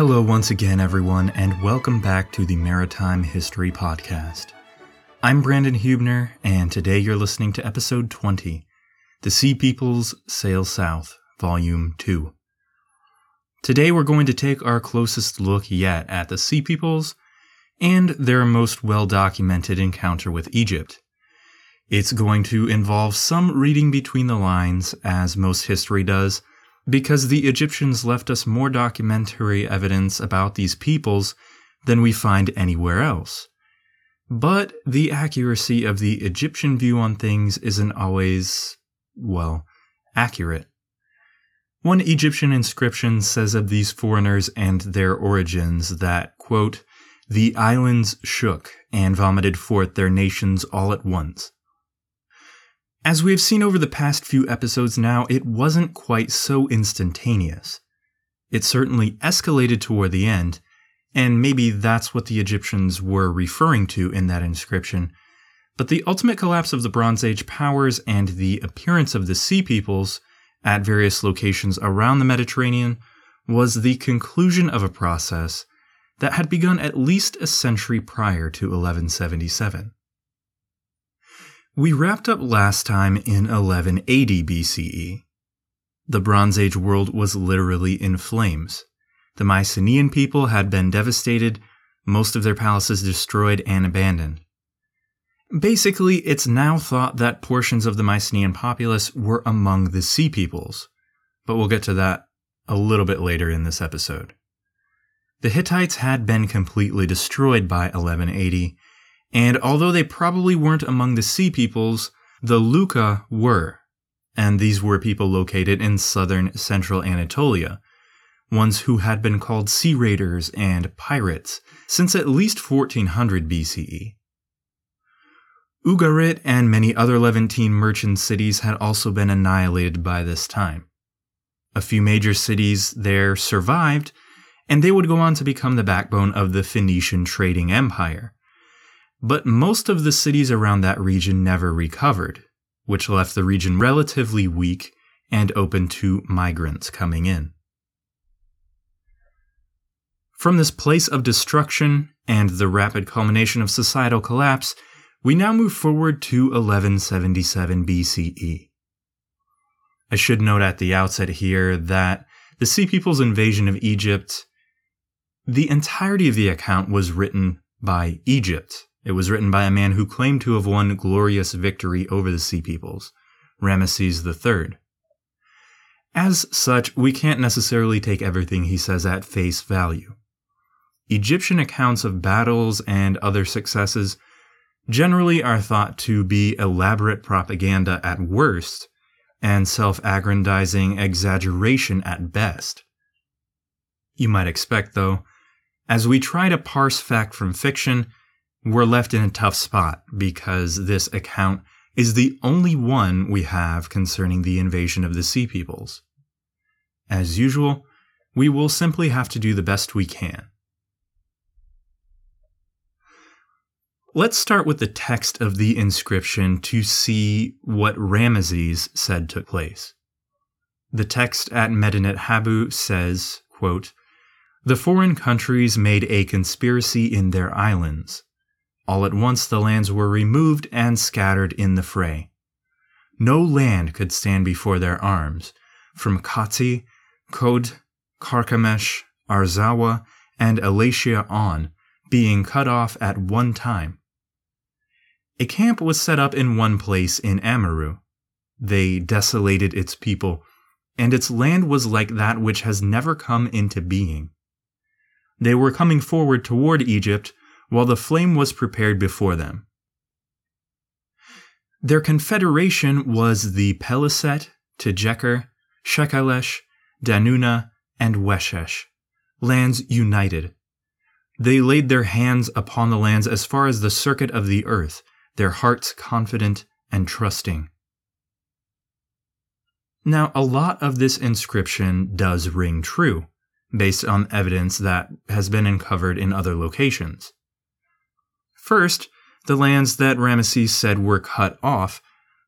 Hello, once again, everyone, and welcome back to the Maritime History Podcast. I'm Brandon Hubner, and today you're listening to episode 20 The Sea Peoples Sail South, Volume 2. Today we're going to take our closest look yet at the Sea Peoples and their most well documented encounter with Egypt. It's going to involve some reading between the lines, as most history does, because the Egyptians left us more documentary evidence about these peoples than we find anywhere else. But the accuracy of the Egyptian view on things isn't always, well, accurate. One Egyptian inscription says of these foreigners and their origins that, quote, the islands shook and vomited forth their nations all at once. As we have seen over the past few episodes now, it wasn't quite so instantaneous. It certainly escalated toward the end, and maybe that's what the Egyptians were referring to in that inscription. But the ultimate collapse of the Bronze Age powers and the appearance of the Sea Peoples at various locations around the Mediterranean was the conclusion of a process that had begun at least a century prior to 1177. We wrapped up last time in 1180 BCE. The Bronze Age world was literally in flames. The Mycenaean people had been devastated, most of their palaces destroyed and abandoned. Basically, it's now thought that portions of the Mycenaean populace were among the Sea Peoples, but we'll get to that a little bit later in this episode. The Hittites had been completely destroyed by 1180, and although they probably weren't among the sea peoples, the Lukka were. And these were people located in southern central Anatolia, ones who had been called sea raiders and pirates since at least 1400 BCE. Ugarit and many other Levantine merchant cities had also been annihilated by this time. A few major cities there survived, and they would go on to become the backbone of the Phoenician trading empire. But most of the cities around that region never recovered, which left the region relatively weak and open to migrants coming in. From this place of destruction and the rapid culmination of societal collapse, we now move forward to 1177 BCE. I should note at the outset here that the Sea People's invasion of Egypt, the entirety of the account was written by Egypt, it was written by a man who claimed to have won glorious victory over the Sea Peoples, Ramesses III. As such, we can't necessarily take everything he says at face value. Egyptian accounts of battles and other successes generally are thought to be elaborate propaganda at worst and self aggrandizing exaggeration at best. You might expect, though, as we try to parse fact from fiction, we're left in a tough spot because this account is the only one we have concerning the invasion of the Sea Peoples. As usual, we will simply have to do the best we can. Let's start with the text of the inscription to see what Ramesses said took place. The text at Medinet Habu says, quote, The foreign countries made a conspiracy in their islands all at once the lands were removed and scattered in the fray. No land could stand before their arms, from Kati, Kod, Karkamesh, Arzawa, and Elatia on, being cut off at one time. A camp was set up in one place in Amaru. They desolated its people, and its land was like that which has never come into being. They were coming forward toward Egypt while the flame was prepared before them. Their confederation was the Peliset, Tejeker, Shekelesh, Danuna, and Weshesh, lands united. They laid their hands upon the lands as far as the circuit of the earth, their hearts confident and trusting. Now, a lot of this inscription does ring true, based on evidence that has been uncovered in other locations. First, the lands that Ramesses said were cut off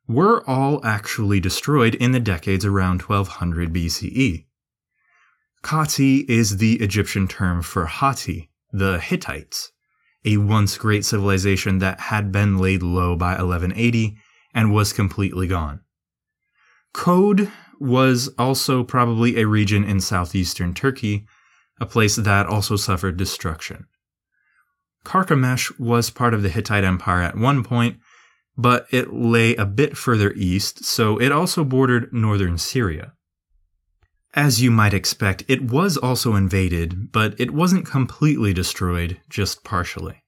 were all actually destroyed in the decades around 1200 BCE. Khati is the Egyptian term for Hatti, the Hittites, a once great civilization that had been laid low by 1180 and was completely gone. Kode was also probably a region in southeastern Turkey, a place that also suffered destruction. Carchemish was part of the Hittite Empire at one point, but it lay a bit further east, so it also bordered northern Syria. As you might expect, it was also invaded, but it wasn't completely destroyed, just partially.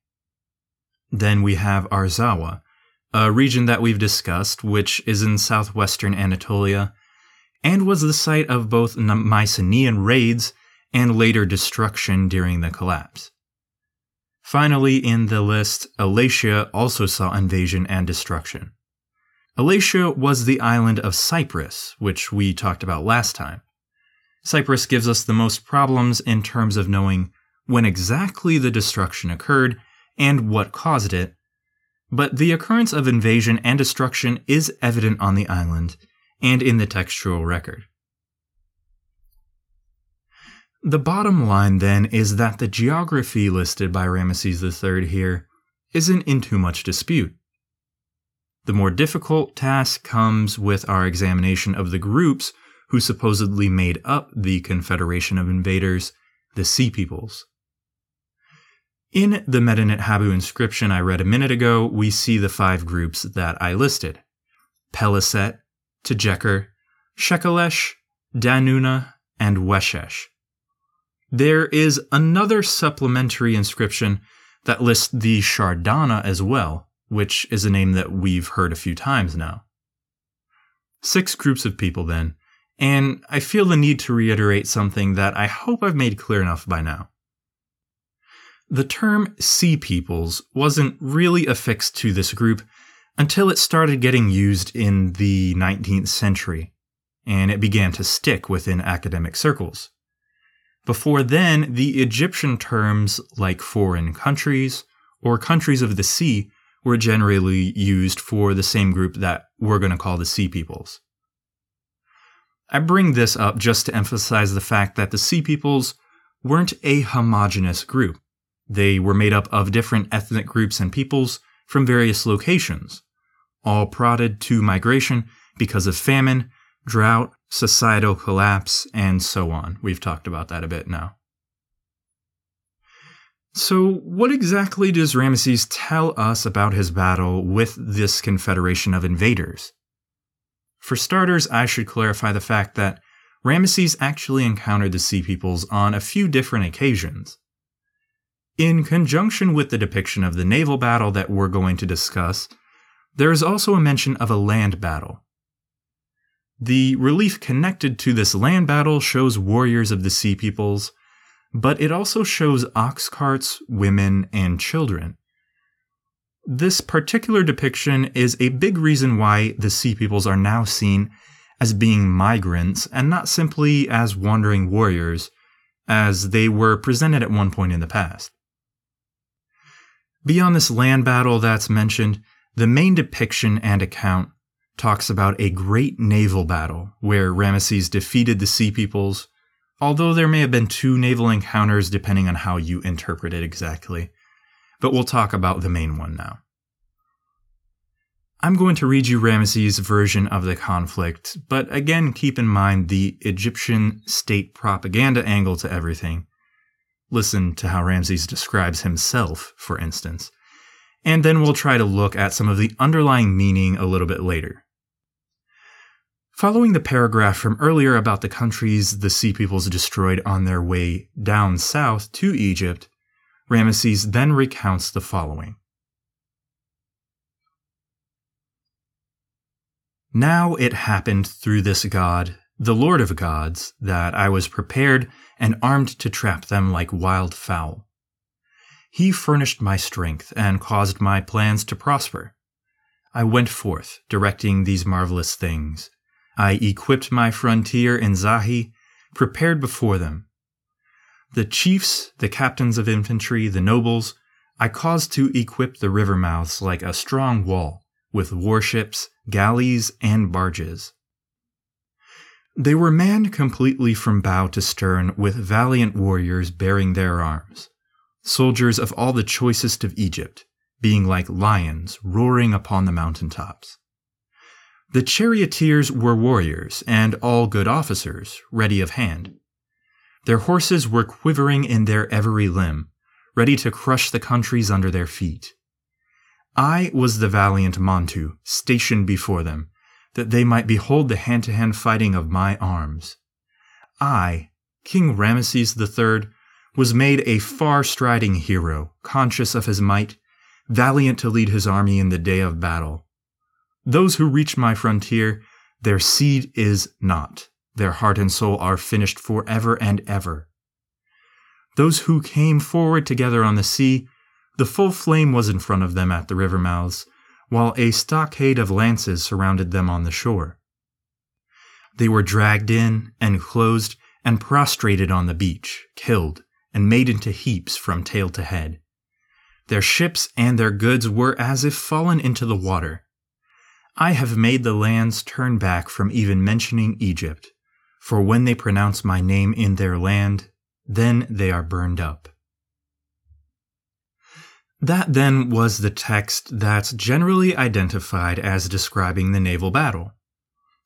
Then we have Arzawa, a region that we've discussed, which is in southwestern Anatolia, and was the site of both Mycenaean raids and later destruction during the collapse. Finally, in the list, Alatia also saw invasion and destruction. Alatia was the island of Cyprus, which we talked about last time. Cyprus gives us the most problems in terms of knowing when exactly the destruction occurred and what caused it, but the occurrence of invasion and destruction is evident on the island and in the textual record. The bottom line then is that the geography listed by Ramesses III here isn't in too much dispute. The more difficult task comes with our examination of the groups who supposedly made up the Confederation of Invaders, the Sea Peoples. In the Medinet Habu inscription I read a minute ago, we see the five groups that I listed Peliset, Tejeker, Shekelesh, Danuna, and Weshesh. There is another supplementary inscription that lists the Shardana as well, which is a name that we've heard a few times now. Six groups of people, then, and I feel the need to reiterate something that I hope I've made clear enough by now. The term Sea Peoples wasn't really affixed to this group until it started getting used in the 19th century, and it began to stick within academic circles. Before then, the Egyptian terms like foreign countries or countries of the sea were generally used for the same group that we're going to call the Sea Peoples. I bring this up just to emphasize the fact that the Sea Peoples weren't a homogenous group. They were made up of different ethnic groups and peoples from various locations, all prodded to migration because of famine, drought, societal collapse, and so on. We've talked about that a bit now. So, what exactly does Ramesses tell us about his battle with this confederation of invaders? For starters, I should clarify the fact that Ramesses actually encountered the Sea Peoples on a few different occasions. In conjunction with the depiction of the naval battle that we're going to discuss, there is also a mention of a land battle. The relief connected to this land battle shows warriors of the Sea Peoples, but it also shows ox carts, women, and children. This particular depiction is a big reason why the Sea Peoples are now seen as being migrants and not simply as wandering warriors, as they were presented at one point in the past. Beyond this land battle that's mentioned, the main depiction and account talks about a great naval battle where Ramesses defeated the Sea Peoples, although there may have been two naval encounters depending on how you interpret it exactly. But we'll talk about the main one now. I'm going to read you Ramesses' version of the conflict, but again keep in mind the Egyptian state propaganda angle to everything. Listen to how Ramesses describes himself, for instance. And then we'll try to look at some of the underlying meaning a little bit later. Following the paragraph from earlier about the countries the Sea Peoples destroyed on their way down south to Egypt, Ramesses then recounts the following. Now it happened through this God, the Lord of gods, that I was prepared and armed to trap them like wild fowl. He furnished my strength and caused my plans to prosper. I went forth, directing these marvelous things I equipped my frontier in Zahi, prepared before them. The chiefs, the captains of infantry, the nobles, I caused to equip the river mouths like a strong wall, with warships, galleys, and barges. They were manned completely from bow to stern with valiant warriors bearing their arms, soldiers of all the choicest of Egypt, being like lions roaring upon the mountain tops. The charioteers were warriors, and all good officers, ready of hand. Their horses were quivering in their every limb, ready to crush the countries under their feet. I was the valiant Montu, stationed before them, that they might behold the hand to hand fighting of my arms. I, King Ramesses III, was made a far striding hero, conscious of his might, valiant to lead his army in the day of battle. Those who reach my frontier, their seed is not, their heart and soul are finished forever and ever. Those who came forward together on the sea, the full flame was in front of them at the river mouths, while a stockade of lances surrounded them on the shore. They were dragged in, and closed, and prostrated on the beach, killed, and made into heaps from tail to head. Their ships and their goods were as if fallen into the water. I have made the lands turn back from even mentioning Egypt, for when they pronounce my name in their land, then they are burned up. That then was the text that's generally identified as describing the naval battle.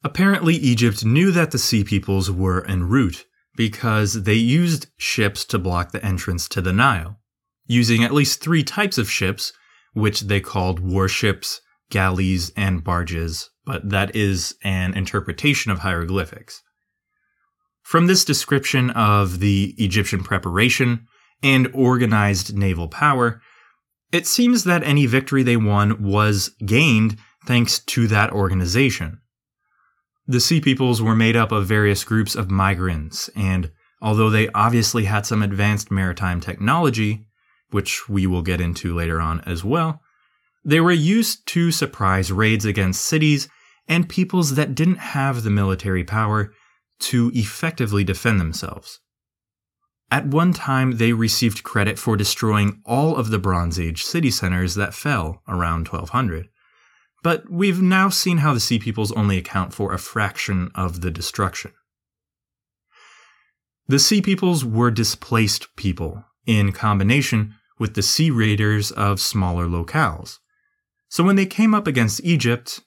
Apparently, Egypt knew that the Sea Peoples were en route because they used ships to block the entrance to the Nile, using at least three types of ships, which they called warships, galleys, and barges, but that is an interpretation of hieroglyphics. From this description of the Egyptian preparation and organized naval power, it seems that any victory they won was gained thanks to that organization. The Sea Peoples were made up of various groups of migrants, and although they obviously had some advanced maritime technology, which we will get into later on as well, they were used to surprise raids against cities and peoples that didn't have the military power to effectively defend themselves. At one time, they received credit for destroying all of the Bronze Age city centers that fell around 1200. But we've now seen how the Sea Peoples only account for a fraction of the destruction. The Sea Peoples were displaced people, in combination with the Sea Raiders of smaller locales. So when they came up against Egypt,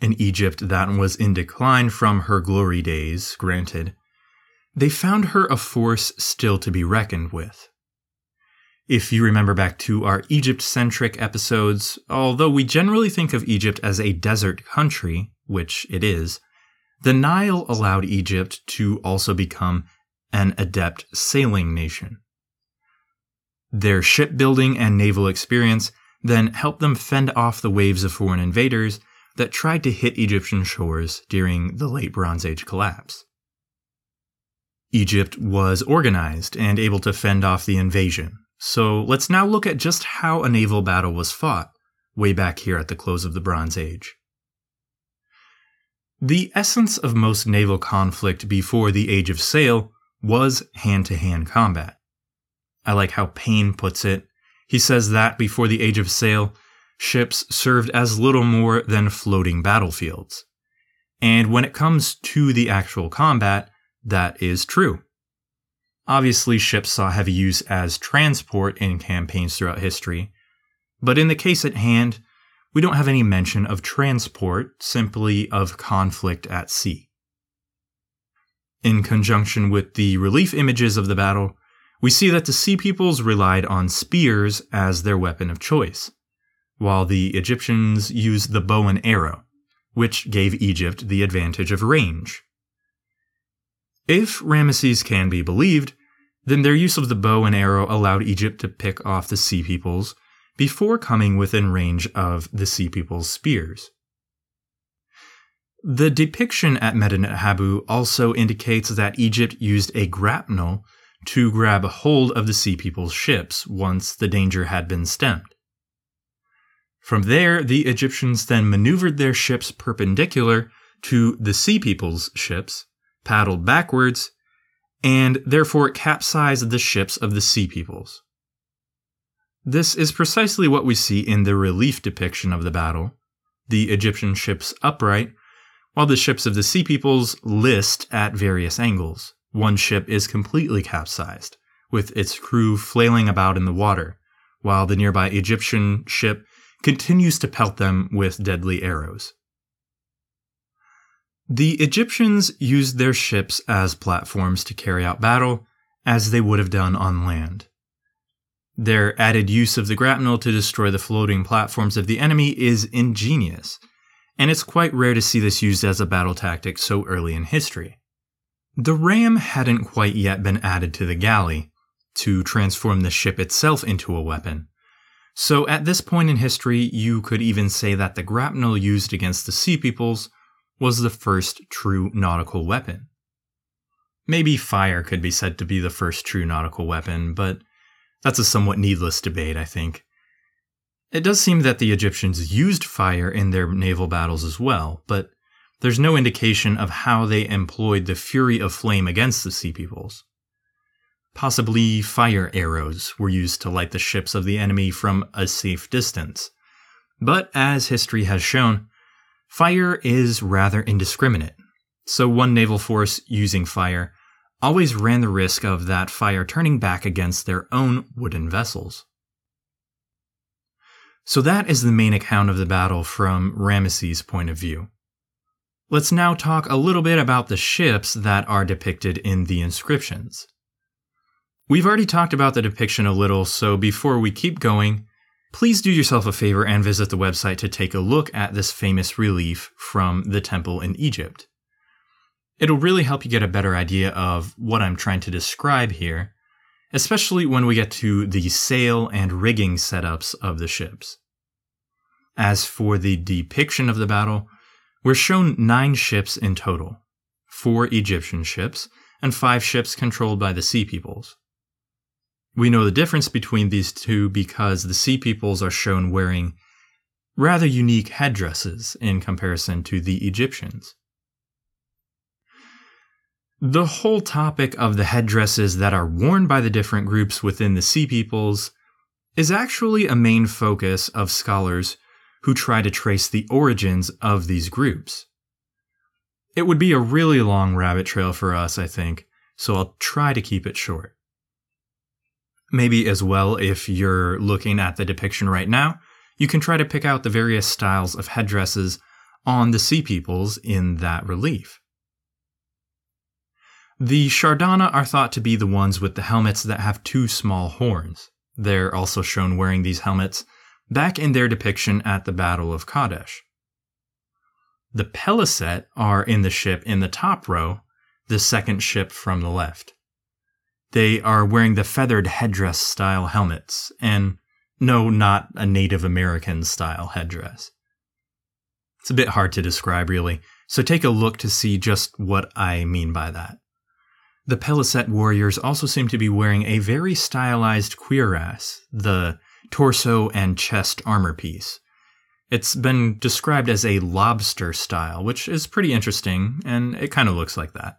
an Egypt that was in decline from her glory days, granted, they found her a force still to be reckoned with. If you remember back to our Egypt centric episodes, although we generally think of Egypt as a desert country, which it is, the Nile allowed Egypt to also become an adept sailing nation. Their shipbuilding and naval experience then help them fend off the waves of foreign invaders that tried to hit Egyptian shores during the late Bronze Age collapse. Egypt was organized and able to fend off the invasion. So let's now look at just how a naval battle was fought, way back here at the close of the Bronze Age. The essence of most naval conflict before the Age of Sail was hand to hand combat. I like how Paine puts it. He says that before the Age of Sail, ships served as little more than floating battlefields. And when it comes to the actual combat, that is true. Obviously, ships saw heavy use as transport in campaigns throughout history, but in the case at hand, we don't have any mention of transport, simply of conflict at sea. In conjunction with the relief images of the battle, we see that the Sea Peoples relied on spears as their weapon of choice, while the Egyptians used the bow and arrow, which gave Egypt the advantage of range. If Ramesses can be believed, then their use of the bow and arrow allowed Egypt to pick off the Sea Peoples before coming within range of the Sea People's spears. The depiction at Medinet Habu also indicates that Egypt used a grapnel to grab hold of the Sea People's ships once the danger had been stemmed. From there, the Egyptians then maneuvered their ships perpendicular to the Sea People's ships paddled backwards, and therefore capsized the ships of the Sea Peoples. This is precisely what we see in the relief depiction of the battle, the Egyptian ships upright, while the ships of the Sea Peoples list at various angles. One ship is completely capsized, with its crew flailing about in the water, while the nearby Egyptian ship continues to pelt them with deadly arrows. The Egyptians used their ships as platforms to carry out battle, as they would have done on land. Their added use of the grapnel to destroy the floating platforms of the enemy is ingenious, and it's quite rare to see this used as a battle tactic so early in history. The ram hadn't quite yet been added to the galley to transform the ship itself into a weapon. So at this point in history, you could even say that the grapnel used against the Sea Peoples was the first true nautical weapon. Maybe fire could be said to be the first true nautical weapon, but that's a somewhat needless debate, I think. It does seem that the Egyptians used fire in their naval battles as well, but there's no indication of how they employed the fury of flame against the sea peoples. Possibly fire arrows were used to light the ships of the enemy from a safe distance. But as history has shown, fire is rather indiscriminate. So one naval force using fire always ran the risk of that fire turning back against their own wooden vessels. So that is the main account of the battle from Ramesses' point of view. Let's now talk a little bit about the ships that are depicted in the inscriptions. We've already talked about the depiction a little, so before we keep going, please do yourself a favor and visit the website to take a look at this famous relief from the temple in Egypt. It'll really help you get a better idea of what I'm trying to describe here, especially when we get to the sail and rigging setups of the ships. As for the depiction of the battle, we're shown nine ships in total four Egyptian ships and five ships controlled by the Sea Peoples. We know the difference between these two because the Sea Peoples are shown wearing rather unique headdresses in comparison to the Egyptians. The whole topic of the headdresses that are worn by the different groups within the Sea Peoples is actually a main focus of scholars who try to trace the origins of these groups. It would be a really long rabbit trail for us, I think, so I'll try to keep it short. Maybe as well, if you're looking at the depiction right now, you can try to pick out the various styles of headdresses on the Sea Peoples in that relief. The Shardana are thought to be the ones with the helmets that have two small horns. They're also shown wearing these helmets back in their depiction at the Battle of Kadesh. The Peliset are in the ship in the top row, the second ship from the left. They are wearing the feathered headdress style helmets, and no, not a Native American style headdress. It's a bit hard to describe, really, so take a look to see just what I mean by that. The Peliset warriors also seem to be wearing a very stylized cuirass, the torso and chest armor piece. It's been described as a lobster style, which is pretty interesting, and it kind of looks like that.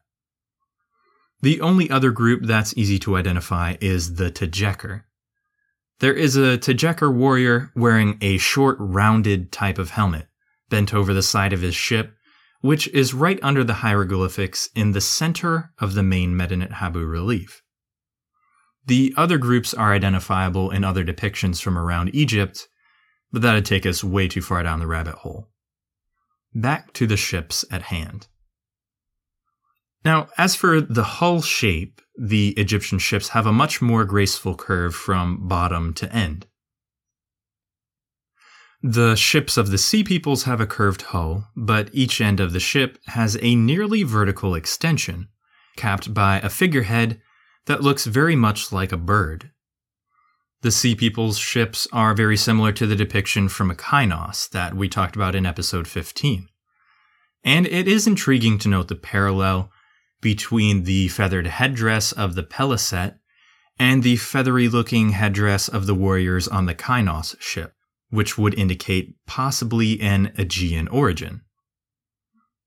The only other group that's easy to identify is the Tejeker. There is a Tejeker warrior wearing a short, rounded type of helmet, bent over the side of his ship, which is right under the hieroglyphics in the center of the main Medinet Habu relief. The other groups are identifiable in other depictions from around Egypt, but that'd take us way too far down the rabbit hole. Back to the ships at hand. Now, as for the hull shape, the Egyptian ships have a much more graceful curve from bottom to end. The ships of the Sea Peoples have a curved hull, but each end of the ship has a nearly vertical extension, capped by a figurehead that looks very much like a bird. The Sea Peoples ships are very similar to the depiction from Kynos that we talked about in episode 15. And it is intriguing to note the parallel between the feathered headdress of the Peliset and the feathery looking headdress of the warriors on the Kynos ship which would indicate possibly an Aegean origin.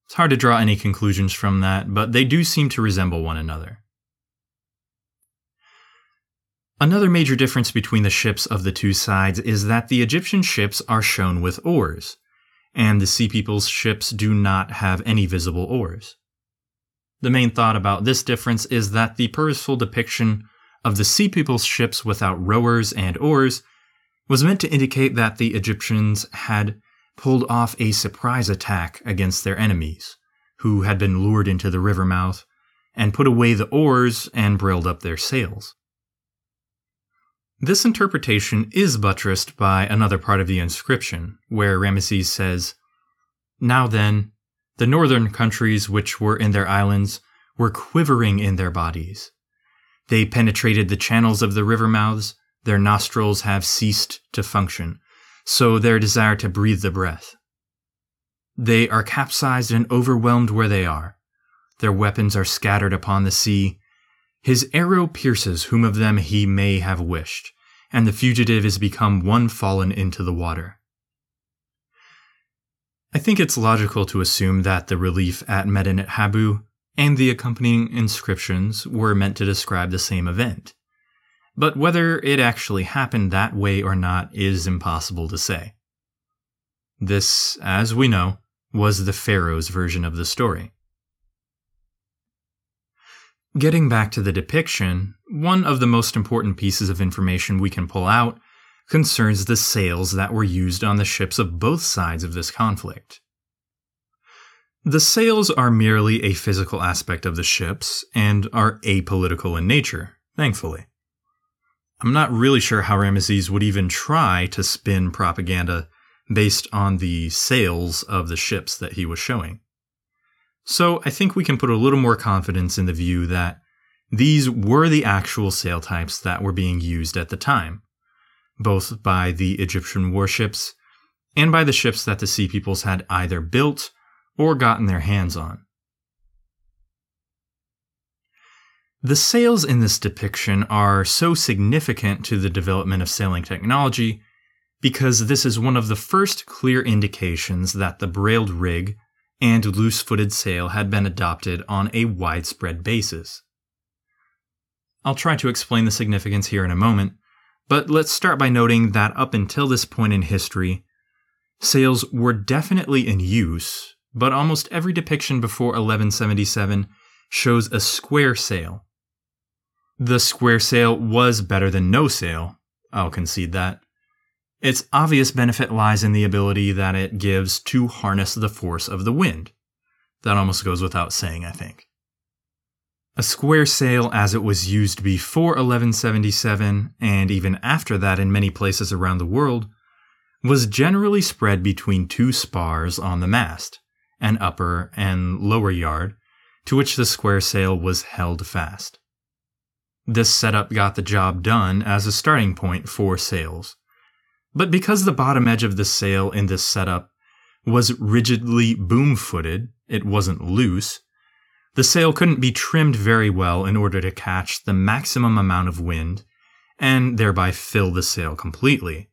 It's hard to draw any conclusions from that, but they do seem to resemble one another. Another major difference between the ships of the two sides is that the Egyptian ships are shown with oars, and the Sea People's ships do not have any visible oars. The main thought about this difference is that the purposeful depiction of the Sea People's ships without rowers and oars was meant to indicate that the Egyptians had pulled off a surprise attack against their enemies, who had been lured into the river mouth, and put away the oars and brailed up their sails. This interpretation is buttressed by another part of the inscription, where Ramesses says, Now then, the northern countries which were in their islands were quivering in their bodies. They penetrated the channels of the river mouths, their nostrils have ceased to function, so their desire to breathe the breath. They are capsized and overwhelmed where they are. Their weapons are scattered upon the sea, his arrow pierces whom of them he may have wished, and the fugitive is become one fallen into the water. I think it's logical to assume that the relief at Medinet Habu and the accompanying inscriptions were meant to describe the same event. But whether it actually happened that way or not is impossible to say. This, as we know, was the Pharaoh's version of the story. Getting back to the depiction, one of the most important pieces of information we can pull out concerns the sails that were used on the ships of both sides of this conflict. The sails are merely a physical aspect of the ships and are apolitical in nature, thankfully. I'm not really sure how Ramesses would even try to spin propaganda based on the sails of the ships that he was showing. So I think we can put a little more confidence in the view that these were the actual sail types that were being used at the time, both by the Egyptian warships and by the ships that the Sea Peoples had either built or gotten their hands on. The sails in this depiction are so significant to the development of sailing technology because this is one of the first clear indications that the brailed rig and loose footed sail had been adopted on a widespread basis. I'll try to explain the significance here in a moment, but let's start by noting that up until this point in history, sails were definitely in use, but almost every depiction before 1177 shows a square sail. The square sail was better than no sail, I'll concede that. Its obvious benefit lies in the ability that it gives to harness the force of the wind. That almost goes without saying, I think. A square sail, as it was used before 1177, and even after that in many places around the world, was generally spread between two spars on the mast, an upper and lower yard, to which the square sail was held fast. This setup got the job done as a starting point for sails but because the bottom edge of the sail in this setup was rigidly boom footed, it wasn't loose, the sail couldn't be trimmed very well in order to catch the maximum amount of wind and thereby fill the sail completely.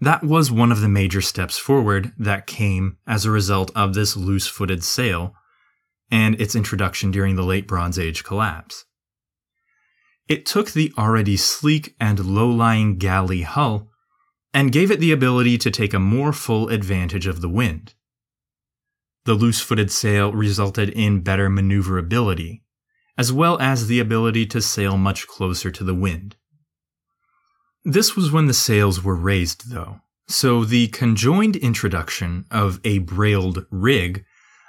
That was one of the major steps forward that came as a result of this loose footed sail and its introduction during the Late Bronze Age collapse. It took the already sleek and low lying galley hull and gave it the ability to take a more full advantage of the wind. The loose footed sail resulted in better maneuverability, as well as the ability to sail much closer to the wind. This was when the sails were raised, though, so the conjoined introduction of a brailed rig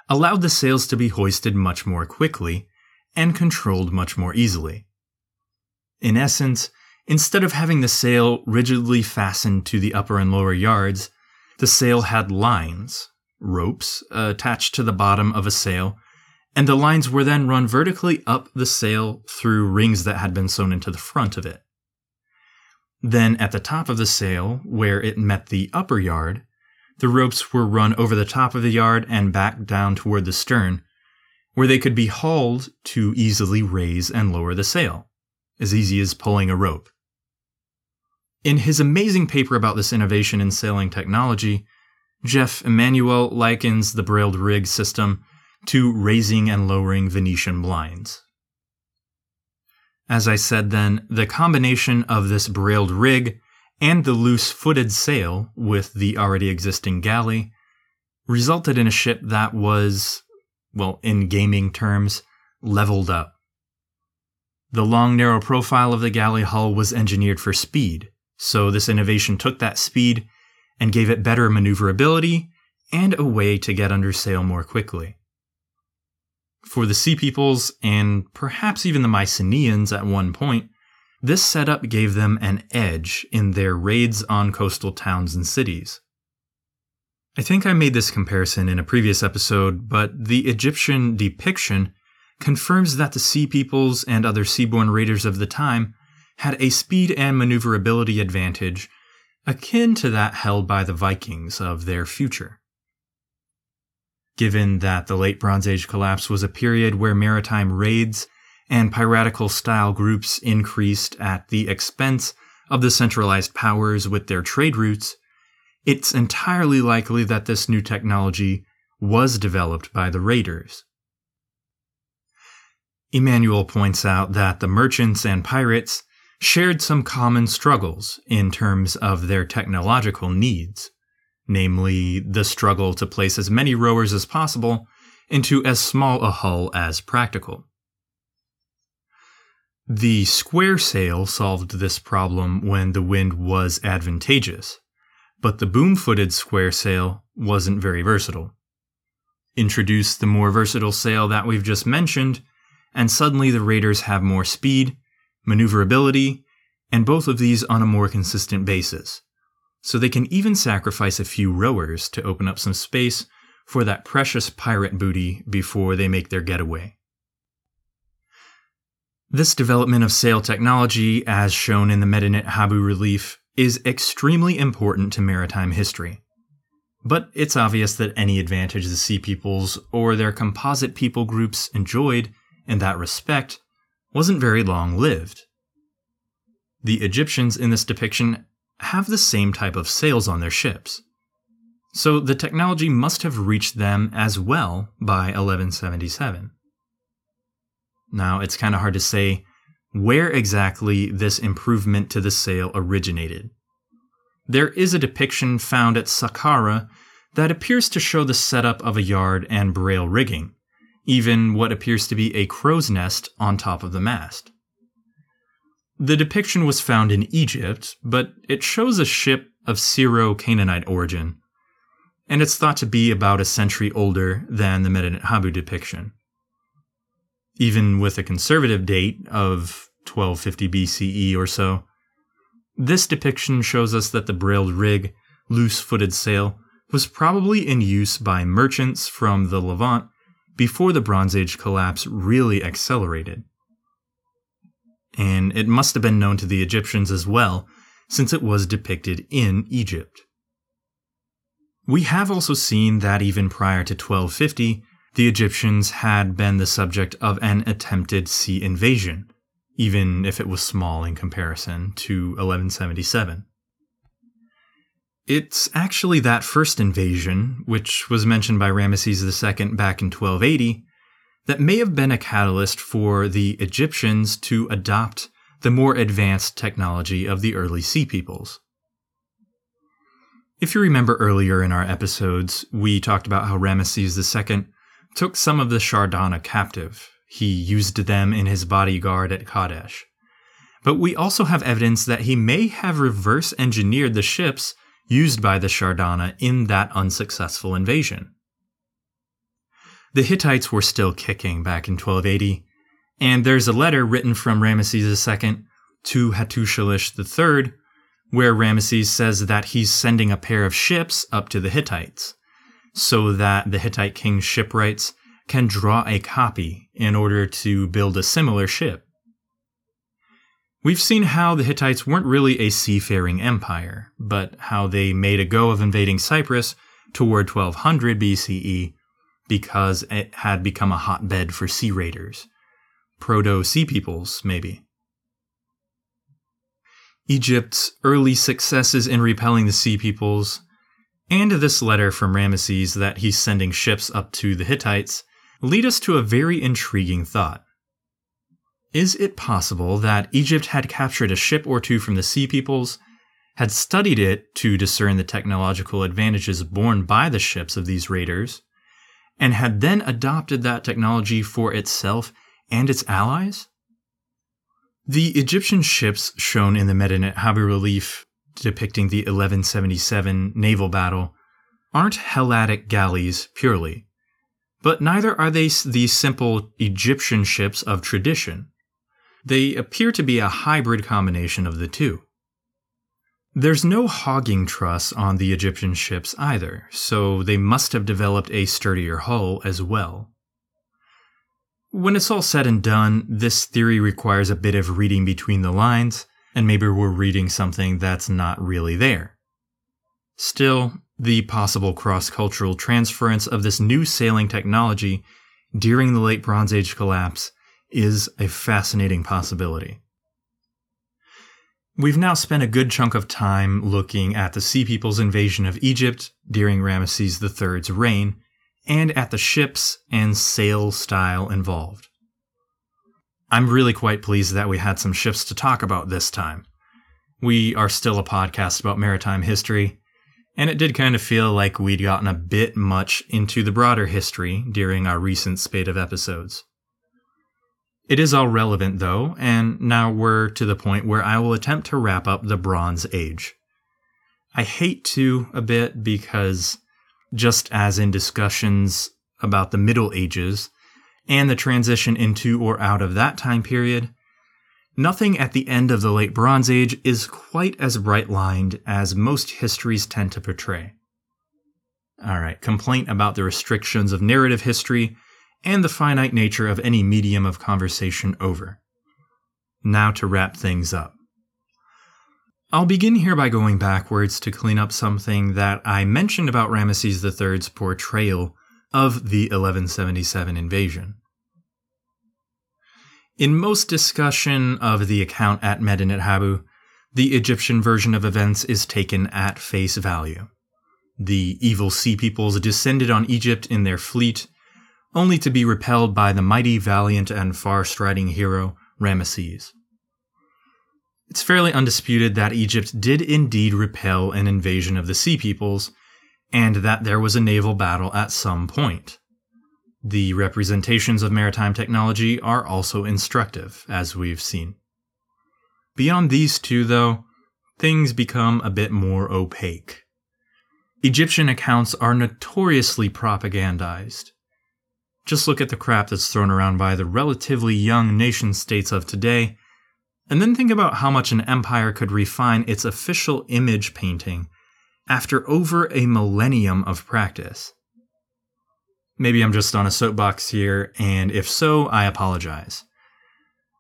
allowed the sails to be hoisted much more quickly and controlled much more easily. In essence, instead of having the sail rigidly fastened to the upper and lower yards, the sail had lines, ropes, attached to the bottom of a sail, and the lines were then run vertically up the sail through rings that had been sewn into the front of it. Then, at the top of the sail, where it met the upper yard, the ropes were run over the top of the yard and back down toward the stern, where they could be hauled to easily raise and lower the sail as easy as pulling a rope. In his amazing paper about this innovation in sailing technology, Jeff Emanuel likens the brailed rig system to raising and lowering Venetian blinds. As I said then, the combination of this brailed rig and the loose footed sail with the already existing galley resulted in a ship that was, well, in gaming terms, leveled up. The long, narrow profile of the galley hull was engineered for speed, so this innovation took that speed and gave it better maneuverability and a way to get under sail more quickly. For the Sea Peoples, and perhaps even the Mycenaeans at one point, this setup gave them an edge in their raids on coastal towns and cities. I think I made this comparison in a previous episode, but the Egyptian depiction confirms that the Sea Peoples and other seaborne raiders of the time had a speed and maneuverability advantage akin to that held by the Vikings of their future. Given that the Late Bronze Age collapse was a period where maritime raids and piratical style groups increased at the expense of the centralized powers with their trade routes, it's entirely likely that this new technology was developed by the raiders. Emanuel points out that the merchants and pirates shared some common struggles in terms of their technological needs, namely the struggle to place as many rowers as possible into as small a hull as practical. The square sail solved this problem when the wind was advantageous, but the boom footed square sail wasn't very versatile. Introduce the more versatile sail that we've just mentioned, and suddenly the Raiders have more speed, maneuverability, and both of these on a more consistent basis. So they can even sacrifice a few rowers to open up some space for that precious pirate booty before they make their getaway. This development of sail technology, as shown in the Medinet Habu relief, is extremely important to maritime history. But it's obvious that any advantage the Sea Peoples or their composite people groups enjoyed in that respect wasn't very long lived. The Egyptians in this depiction have the same type of sails on their ships. So the technology must have reached them as well by 1177. Now, it's kind of hard to say where exactly this improvement to the sail originated. There is a depiction found at Saqqara that appears to show the setup of a yard and brail rigging, even what appears to be a crow's nest on top of the mast. The depiction was found in Egypt, but it shows a ship of Syro Canaanite origin, and it's thought to be about a century older than the Medinet Habu depiction even with a conservative date of 1250 BCE or so. This depiction shows us that the brailed rig, loose footed sail, was probably in use by merchants from the Levant before the Bronze Age collapse really accelerated. And it must have been known to the Egyptians as well, since it was depicted in Egypt. We have also seen that even prior to 1250, the Egyptians had been the subject of an attempted sea invasion, even if it was small in comparison to 1177. It's actually that first invasion, which was mentioned by Ramesses II back in 1280, that may have been a catalyst for the Egyptians to adopt the more advanced technology of the early Sea Peoples. If you remember earlier in our episodes, we talked about how Ramesses II took some of the Shardana captive. He used them in his bodyguard at Kadesh. But we also have evidence that he may have reverse engineered the ships used by the Shardana in that unsuccessful invasion. The Hittites were still kicking back in 1280, and there's a letter written from Ramesses II to Hattushilish III where Ramesses says that he's sending a pair of ships up to the Hittites so that the Hittite king's shipwrights can draw a copy in order to build a similar ship. We've seen how the Hittites weren't really a seafaring empire, but how they made a go of invading Cyprus toward 1200 BCE because it had become a hotbed for sea raiders. Proto Sea Peoples, maybe. Egypt's early successes in repelling the Sea Peoples and this letter from Ramesses that he's sending ships up to the Hittites lead us to a very intriguing thought. Is it possible that Egypt had captured a ship or two from the Sea Peoples, had studied it to discern the technological advantages borne by the ships of these raiders, and had then adopted that technology for itself and its allies? The Egyptian ships shown in the Medinet Habu relief depicting the 1177 naval battle aren't Helladic galleys purely, but neither are they the simple Egyptian ships of tradition. They appear to be a hybrid combination of the two. There's no hogging truss on the Egyptian ships either, so they must have developed a sturdier hull as well. When it's all said and done, this theory requires a bit of reading between the lines, and maybe we're reading something that's not really there. Still, the possible cross cultural transference of this new sailing technology during the late Bronze Age collapse is a fascinating possibility. We've now spent a good chunk of time looking at the Sea People's invasion of Egypt during Ramesses III's reign, and at the ships and sail style involved. I'm really quite pleased that we had some ships to talk about this time. We are still a podcast about maritime history, and it did kind of feel like we'd gotten a bit much into the broader history during our recent spate of episodes. It is all relevant, though, and now we're to the point where I will attempt to wrap up the Bronze Age. I hate to a bit because, just as in discussions about the Middle Ages and the transition into or out of that time period, nothing at the end of the Late Bronze Age is quite as bright lined as most histories tend to portray. Alright, complaint about the restrictions of narrative history and the finite nature of any medium of conversation over. Now to wrap things up. I'll begin here by going backwards to clean up something that I mentioned about Ramesses III's portrayal of the 1177 invasion. In most discussion of the account at Medinet Habu, the Egyptian version of events is taken at face value. The evil sea peoples descended on Egypt in their fleet only to be repelled by the mighty, valiant, and far striding hero Ramesses. It's fairly undisputed that Egypt did indeed repel an invasion of the Sea Peoples, and that there was a naval battle at some point. The representations of maritime technology are also instructive, as we've seen. Beyond these two, though, things become a bit more opaque. Egyptian accounts are notoriously propagandized, just look at the crap that's thrown around by the relatively young nation states of today, and then think about how much an empire could refine its official image painting after over a millennium of practice. Maybe I'm just on a soapbox here, and if so, I apologize.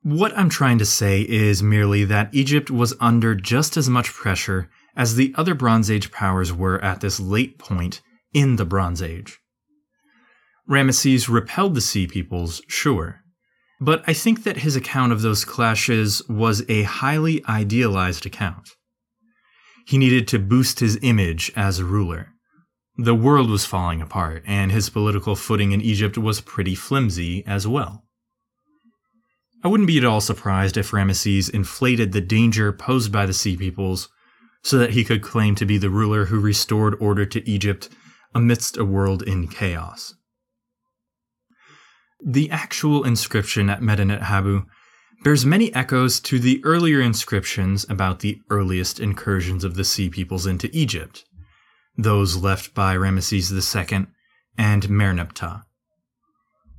What I'm trying to say is merely that Egypt was under just as much pressure as the other Bronze Age powers were at this late point in the Bronze Age. Ramesses repelled the Sea Peoples, sure. But I think that his account of those clashes was a highly idealized account. He needed to boost his image as a ruler. The world was falling apart, and his political footing in Egypt was pretty flimsy as well. I wouldn't be at all surprised if Ramesses inflated the danger posed by the Sea Peoples so that he could claim to be the ruler who restored order to Egypt amidst a world in chaos. The actual inscription at Medinet Habu bears many echoes to the earlier inscriptions about the earliest incursions of the Sea Peoples into Egypt, those left by Ramesses II and Merneptah.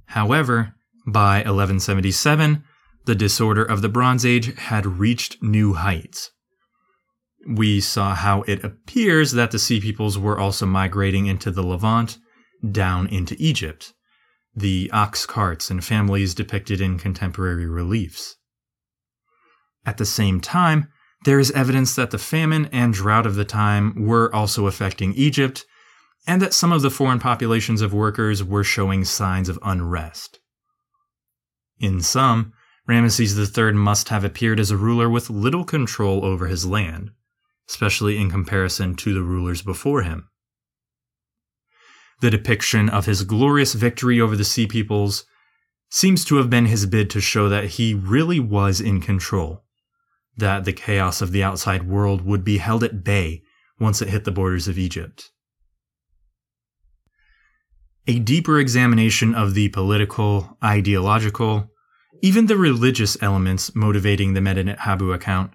However, by 1177, the disorder of the Bronze Age had reached new heights. We saw how it appears that the Sea Peoples were also migrating into the Levant, down into Egypt the ox carts and families depicted in contemporary reliefs. At the same time, there is evidence that the famine and drought of the time were also affecting Egypt, and that some of the foreign populations of workers were showing signs of unrest. In sum, Ramesses III must have appeared as a ruler with little control over his land, especially in comparison to the rulers before him. The depiction of his glorious victory over the Sea Peoples seems to have been his bid to show that he really was in control, that the chaos of the outside world would be held at bay once it hit the borders of Egypt. A deeper examination of the political, ideological, even the religious elements motivating the Medinet Habu account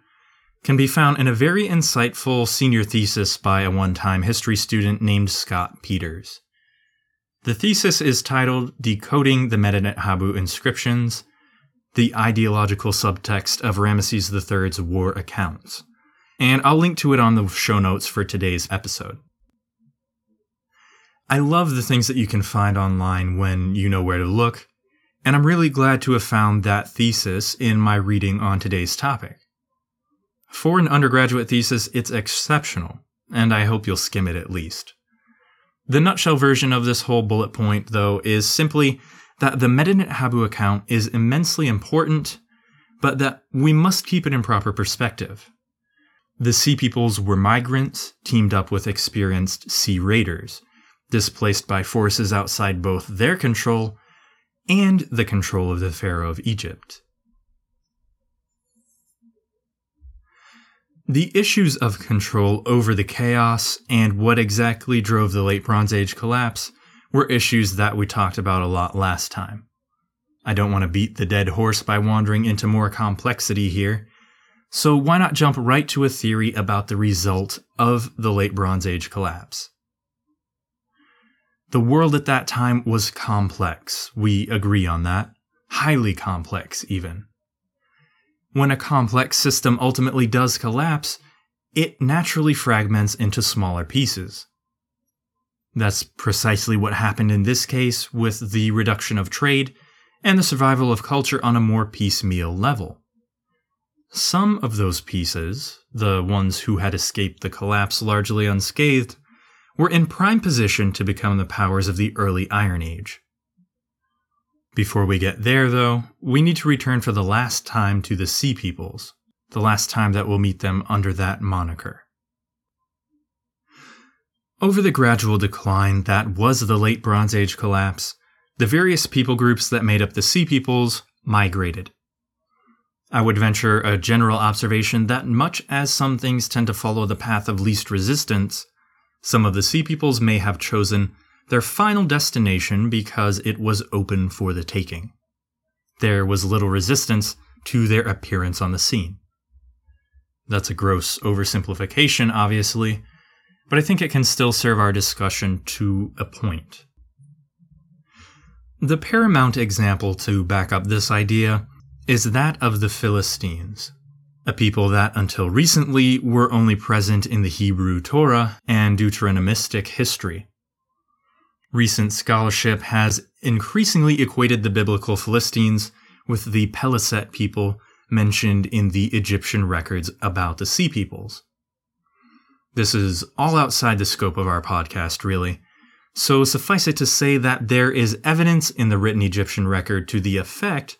can be found in a very insightful senior thesis by a one time history student named Scott Peters. The thesis is titled Decoding the Medinet Habu Inscriptions The Ideological Subtext of Ramesses III's War Accounts. And I'll link to it on the show notes for today's episode. I love the things that you can find online when you know where to look, and I'm really glad to have found that thesis in my reading on today's topic. For an undergraduate thesis, it's exceptional, and I hope you'll skim it at least. The nutshell version of this whole bullet point, though, is simply that the Medinet Habu account is immensely important, but that we must keep it in proper perspective. The Sea Peoples were migrants teamed up with experienced sea raiders, displaced by forces outside both their control and the control of the Pharaoh of Egypt. The issues of control over the chaos and what exactly drove the Late Bronze Age collapse were issues that we talked about a lot last time. I don't want to beat the dead horse by wandering into more complexity here, so why not jump right to a theory about the result of the Late Bronze Age collapse? The world at that time was complex, we agree on that. Highly complex, even when a complex system ultimately does collapse, it naturally fragments into smaller pieces. That's precisely what happened in this case with the reduction of trade and the survival of culture on a more piecemeal level. Some of those pieces, the ones who had escaped the collapse largely unscathed, were in prime position to become the powers of the early Iron Age. Before we get there, though, we need to return for the last time to the Sea Peoples, the last time that we'll meet them under that moniker. Over the gradual decline that was the late Bronze Age collapse, the various people groups that made up the Sea Peoples migrated. I would venture a general observation that much as some things tend to follow the path of least resistance, some of the Sea Peoples may have chosen their final destination because it was open for the taking. There was little resistance to their appearance on the scene. That's a gross oversimplification, obviously, but I think it can still serve our discussion to a point. The paramount example to back up this idea is that of the Philistines, a people that until recently were only present in the Hebrew Torah and Deuteronomistic history. Recent scholarship has increasingly equated the biblical Philistines with the Peliset people mentioned in the Egyptian records about the Sea Peoples. This is all outside the scope of our podcast, really, so suffice it to say that there is evidence in the written Egyptian record to the effect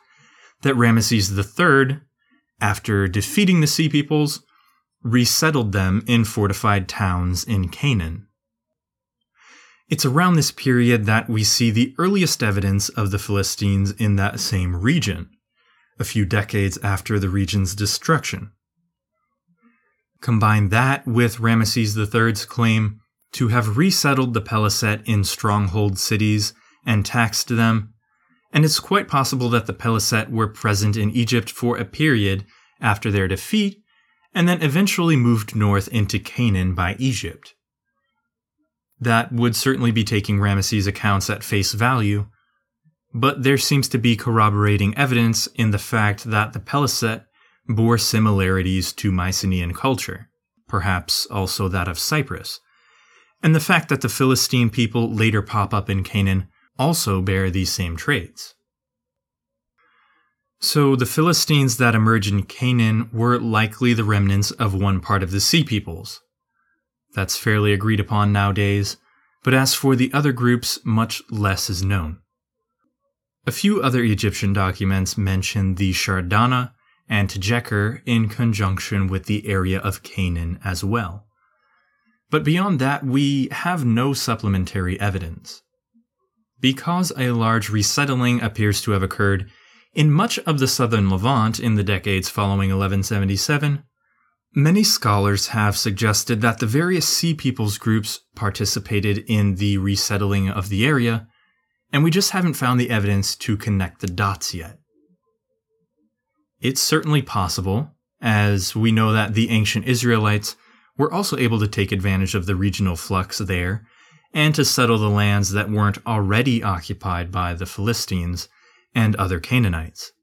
that Ramesses III, after defeating the Sea Peoples, resettled them in fortified towns in Canaan. It's around this period that we see the earliest evidence of the Philistines in that same region, a few decades after the region's destruction. Combine that with Ramesses III's claim to have resettled the Peliset in stronghold cities and taxed them, and it's quite possible that the Peliset were present in Egypt for a period after their defeat and then eventually moved north into Canaan by Egypt that would certainly be taking Ramesses' accounts at face value, but there seems to be corroborating evidence in the fact that the Peliset bore similarities to Mycenaean culture, perhaps also that of Cyprus, and the fact that the Philistine people later pop up in Canaan also bear these same traits. So, the Philistines that emerge in Canaan were likely the remnants of one part of the Sea Peoples, that's fairly agreed upon nowadays, but as for the other groups, much less is known. A few other Egyptian documents mention the Shardana and Tejeker in conjunction with the area of Canaan as well. But beyond that, we have no supplementary evidence. Because a large resettling appears to have occurred In much of the southern Levant in the decades following 1177, many scholars have suggested that the various Sea Peoples groups participated in the resettling of the area, and we just haven't found the evidence to connect the dots yet. It's certainly possible, as we know that the ancient Israelites were also able to take advantage of the regional flux there and to settle the lands that weren't already occupied by the Philistines and other Canaanites,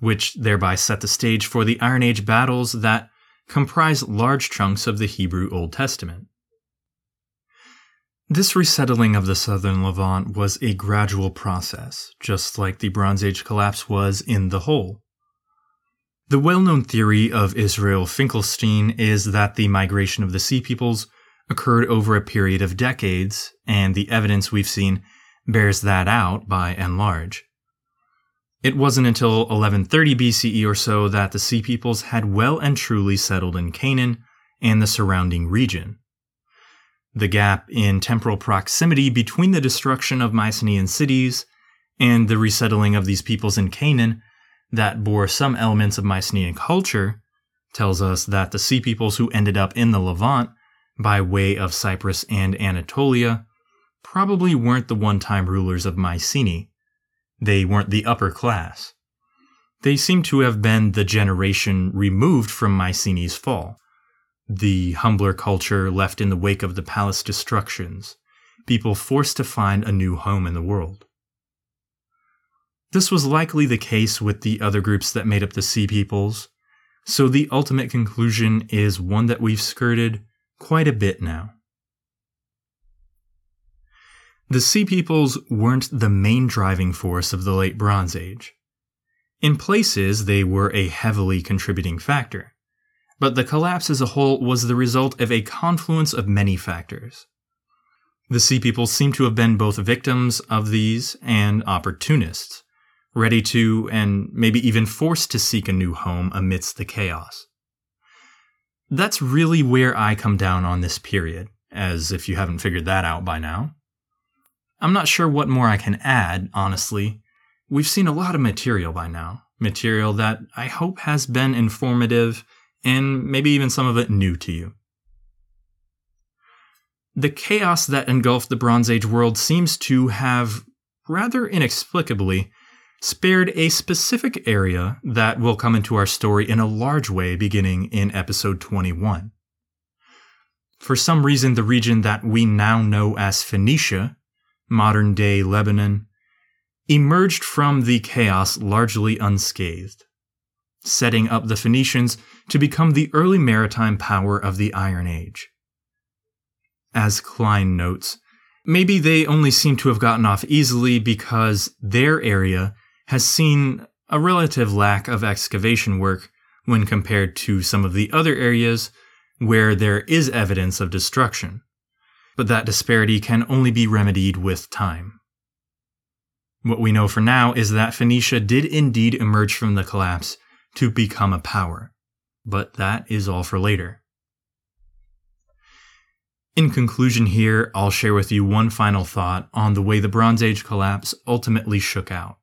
which thereby set the stage for the Iron Age battles that comprise large chunks of the Hebrew Old Testament. This resettling of the southern Levant was a gradual process, just like the Bronze Age collapse was in the whole. The well known theory of Israel Finkelstein is that the migration of the Sea Peoples occurred over a period of decades, and the evidence we've seen bears that out by and large. It wasn't until 1130 BCE or so that the Sea Peoples had well and truly settled in Canaan and the surrounding region. The gap in temporal proximity between the destruction of Mycenaean cities and the resettling of these peoples in Canaan that bore some elements of Mycenaean culture tells us that the Sea Peoples who ended up in the Levant by way of Cyprus and Anatolia probably weren't the one time rulers of Mycenae they weren't the upper class. They seem to have been the generation removed from Mycenae's fall, the humbler culture left in the wake of the palace destructions, people forced to find a new home in the world. This was likely the case with the other groups that made up the Sea Peoples, so the ultimate conclusion is one that we've skirted quite a bit now. The Sea Peoples weren't the main driving force of the Late Bronze Age. In places, they were a heavily contributing factor, but the collapse as a whole was the result of a confluence of many factors. The Sea Peoples seem to have been both victims of these and opportunists, ready to and maybe even forced to seek a new home amidst the chaos. That's really where I come down on this period, as if you haven't figured that out by now. I'm not sure what more I can add, honestly. We've seen a lot of material by now, material that I hope has been informative and maybe even some of it new to you. The chaos that engulfed the Bronze Age world seems to have, rather inexplicably, spared a specific area that will come into our story in a large way beginning in episode 21. For some reason, the region that we now know as Phoenicia modern day Lebanon, emerged from the chaos largely unscathed, setting up the Phoenicians to become the early maritime power of the Iron Age. As Cline notes, maybe they only seem to have gotten off easily because their area has seen a relative lack of excavation work when compared to some of the other areas where there is evidence of destruction but that disparity can only be remedied with time. What we know for now is that Phoenicia did indeed emerge from the collapse to become a power, but that is all for later. In conclusion, here, I'll share with you one final thought on the way the Bronze Age collapse ultimately shook out.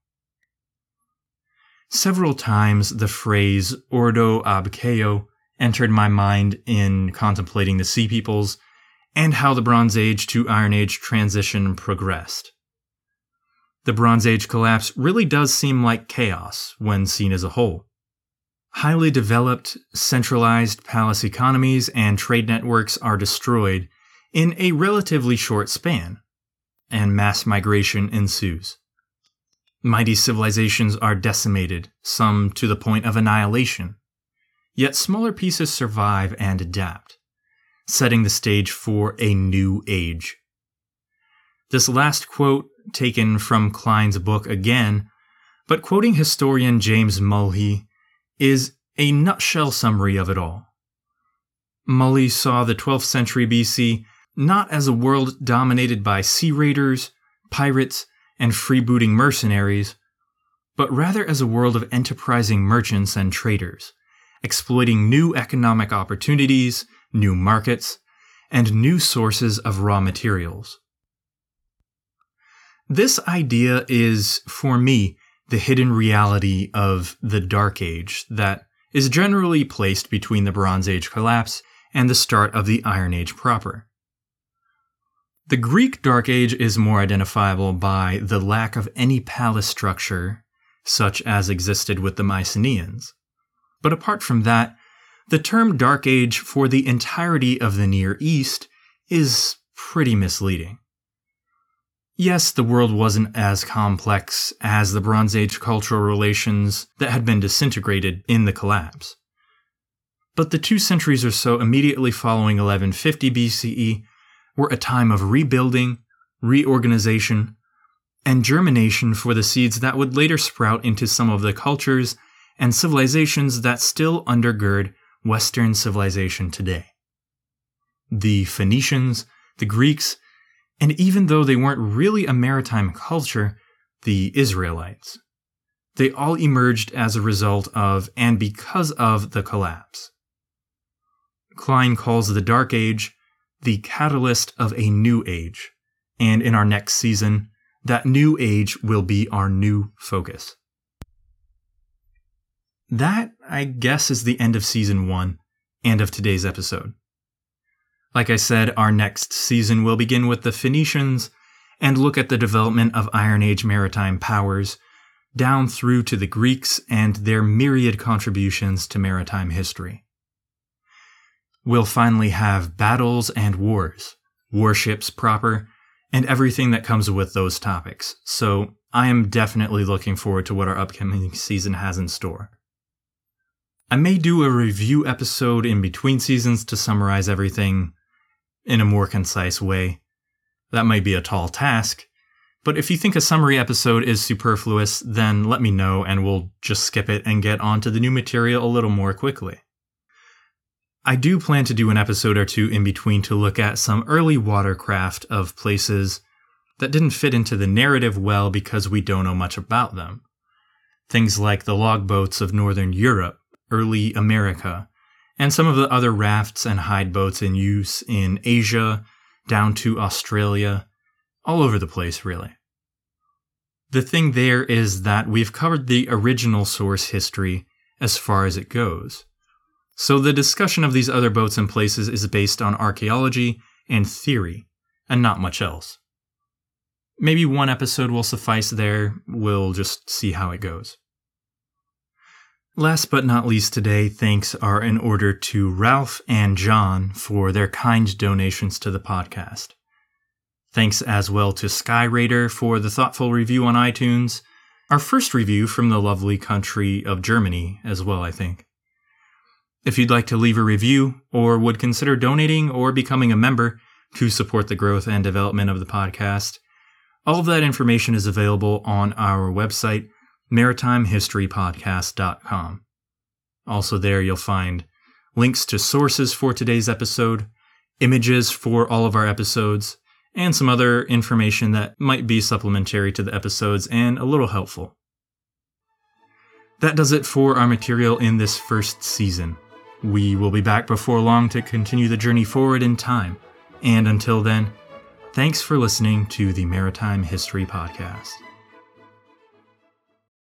Several times the phrase Ordo ab Chao entered my mind in contemplating the Sea Peoples and how the Bronze Age to Iron Age transition progressed. The Bronze Age collapse really does seem like chaos when seen as a whole. Highly developed, centralized palace economies and trade networks are destroyed in a relatively short span, and mass migration ensues. Mighty civilizations are decimated, some to the point of annihilation. Yet smaller pieces survive and adapt setting the stage for a new age. This last quote, taken from Cline's book again, but quoting historian James Muhly, is a nutshell summary of it all. Muhly saw the 12th century BC not as a world dominated by sea raiders, pirates, and freebooting mercenaries, but rather as a world of enterprising merchants and traders, exploiting new economic opportunities new markets, and new sources of raw materials. This idea is, for me, the hidden reality of the Dark Age that is generally placed between the Bronze Age collapse and the start of the Iron Age proper. The Greek Dark Age is more identifiable by the lack of any palace structure, such as existed with the Mycenaeans. But apart from that, the term Dark Age for the entirety of the Near East is pretty misleading. Yes, the world wasn't as complex as the Bronze Age cultural relations that had been disintegrated in the collapse. But the two centuries or so immediately following 1150 BCE were a time of rebuilding, reorganization, and germination for the seeds that would later sprout into some of the cultures and civilizations that still undergird Western civilization today. The Phoenicians, the Greeks, and even though they weren't really a maritime culture, the Israelites. They all emerged as a result of and because of the collapse. Cline calls the Dark Age the catalyst of a new age, and in our next season, that new age will be our new focus. That, I guess, is the end of season one and of today's episode. Like I said, our next season will begin with the Phoenicians and look at the development of Iron Age maritime powers, down through to the Greeks and their myriad contributions to maritime history. We'll finally have battles and wars, warships proper, and everything that comes with those topics, so I am definitely looking forward to what our upcoming season has in store. I may do a review episode in between seasons to summarize everything, in a more concise way. That might be a tall task, but if you think a summary episode is superfluous, then let me know and we'll just skip it and get onto the new material a little more quickly. I do plan to do an episode or two in between to look at some early watercraft of places that didn't fit into the narrative well because we don't know much about them. Things like the logboats of Northern Europe, early America, and some of the other rafts and hide boats in use in Asia, down to Australia, all over the place, really. The thing there is that we've covered the original source history as far as it goes. So the discussion of these other boats and places is based on archaeology and theory, and not much else. Maybe one episode will suffice there, we'll just see how it goes. Last but not least today, thanks are in order to Ralph and John for their kind donations to the podcast. Thanks as well to Skyraider for the thoughtful review on iTunes, our first review from the lovely country of Germany as well, I think. If you'd like to leave a review or would consider donating or becoming a member to support the growth and development of the podcast, all of that information is available on our website, maritimehistorypodcast.com. Also, there you'll find links to sources for today's episode, images for all of our episodes, and some other information that might be supplementary to the episodes and a little helpful. That does it for our material in this first season. We will be back before long to continue the journey forward in time. And until then, thanks for listening to the Maritime History Podcast.